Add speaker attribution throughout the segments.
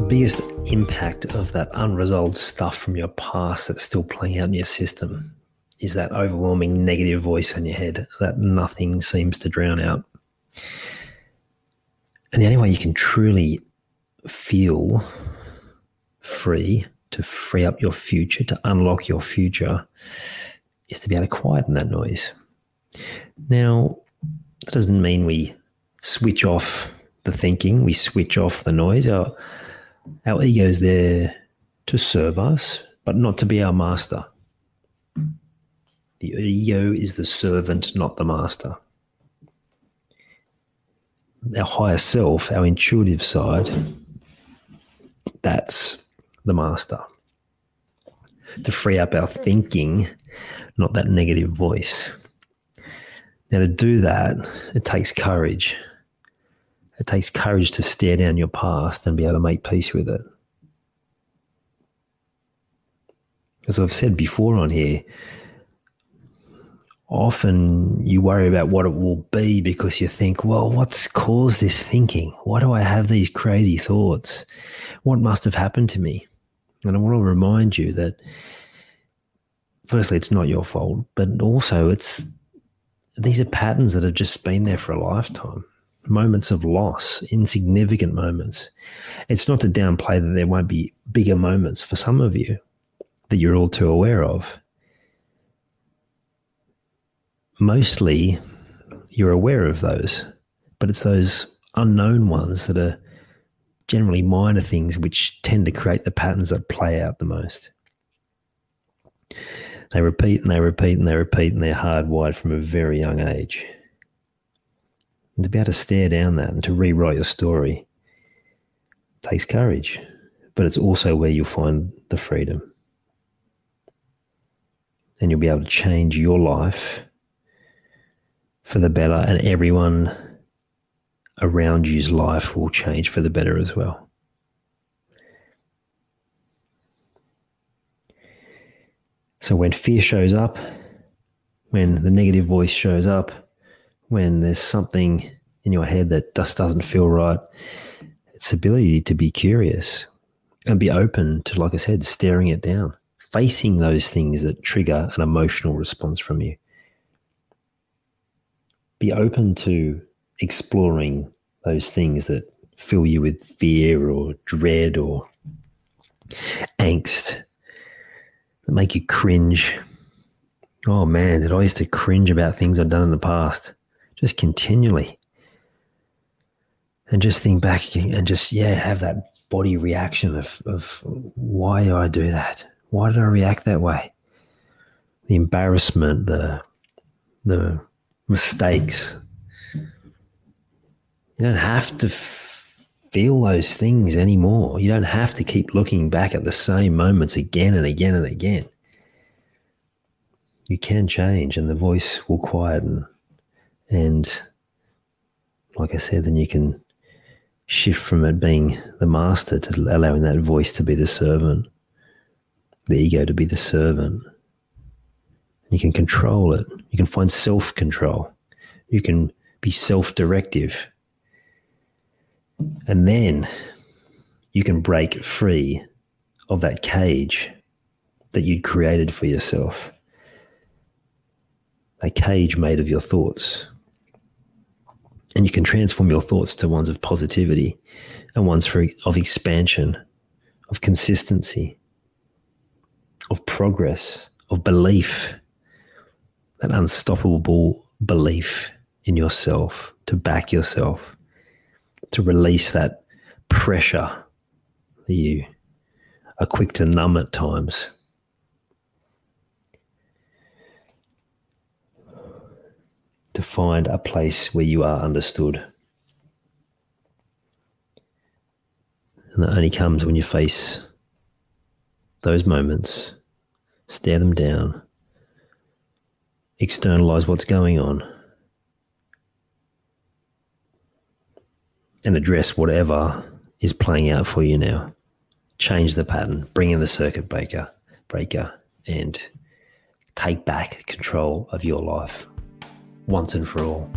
Speaker 1: The biggest impact of that unresolved stuff from your past that's still playing out in your system is that overwhelming negative voice in your head that nothing seems to drown out. And the only way you can truly feel free to free up your future, to unlock your future, is to be able to quieten that noise. Now, that doesn't mean we switch off the thinking, we switch off the noise. Our, our ego is there to serve us, but not to be our master. The ego is the servant, not the master. Our higher self, our intuitive side, that's the master. To free up our thinking, not that negative voice. Now, to do that, it takes courage. It takes courage to stare down your past and be able to make peace with it. As I've said before on here, often you worry about what it will be because you think, well, what's caused this thinking? Why do I have these crazy thoughts? What must have happened to me? And I want to remind you that, firstly, it's not your fault, but also it's these are patterns that have just been there for a lifetime. Moments of loss, insignificant moments. It's not to downplay that there won't be bigger moments for some of you that you're all too aware of. Mostly, you're aware of those, but it's those unknown ones that are generally minor things which tend to create the patterns that play out the most. They repeat and they repeat and they repeat and they're hardwired from a very young age. And to be able to stare down that and to rewrite your story takes courage, but it's also where you'll find the freedom. And you'll be able to change your life for the better, and everyone around you's life will change for the better as well. So when fear shows up, when the negative voice shows up, when there's something in your head that just doesn't feel right, its ability to be curious and be open to, like I said, staring it down, facing those things that trigger an emotional response from you. Be open to exploring those things that fill you with fear or dread or angst that make you cringe. Oh man, did I used to cringe about things I'd done in the past, just continually. And just think back and just, yeah, have that body reaction of, of why do I do that? Why did I react that way? The embarrassment, the, the mistakes. You don't have to feel those things anymore. You don't have to keep looking back at the same moments again and again and again. You can change and the voice will quieten. And like I said, then you can shift from it being the master to allowing that voice to be the servant, the ego to be the servant. You can control it. You can find self control. You can be self directive and then you can break free of that cage that you'd created for yourself. A cage made of your thoughts. And you can transform your thoughts to ones of positivity and ones for, of expansion of consistency, of progress, of belief, that unstoppable belief in yourself, to back yourself, to release that pressure that you are quick to numb at times. To find a place where you are understood. And that only comes when you face those moments, stare them down, externalize what's going on, and address whatever is playing out for you now. Change the pattern, bring in the circuit breaker, breaker, and take back control of your life once and for all.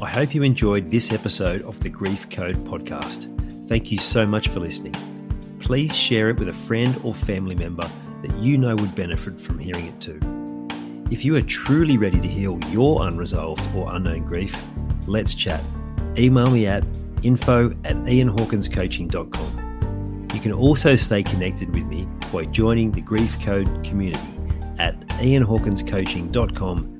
Speaker 1: I hope you enjoyed this episode of the Grief Code podcast. Thank you so much for listening. Please share it with a friend or family member that you know would benefit from hearing it too. If you are truly ready to heal your unresolved or unknown grief, let's chat. Email me at info at ianhawkinscoaching.com. You can also stay connected with me by joining the Grief Code community at ianhawkinscoaching.com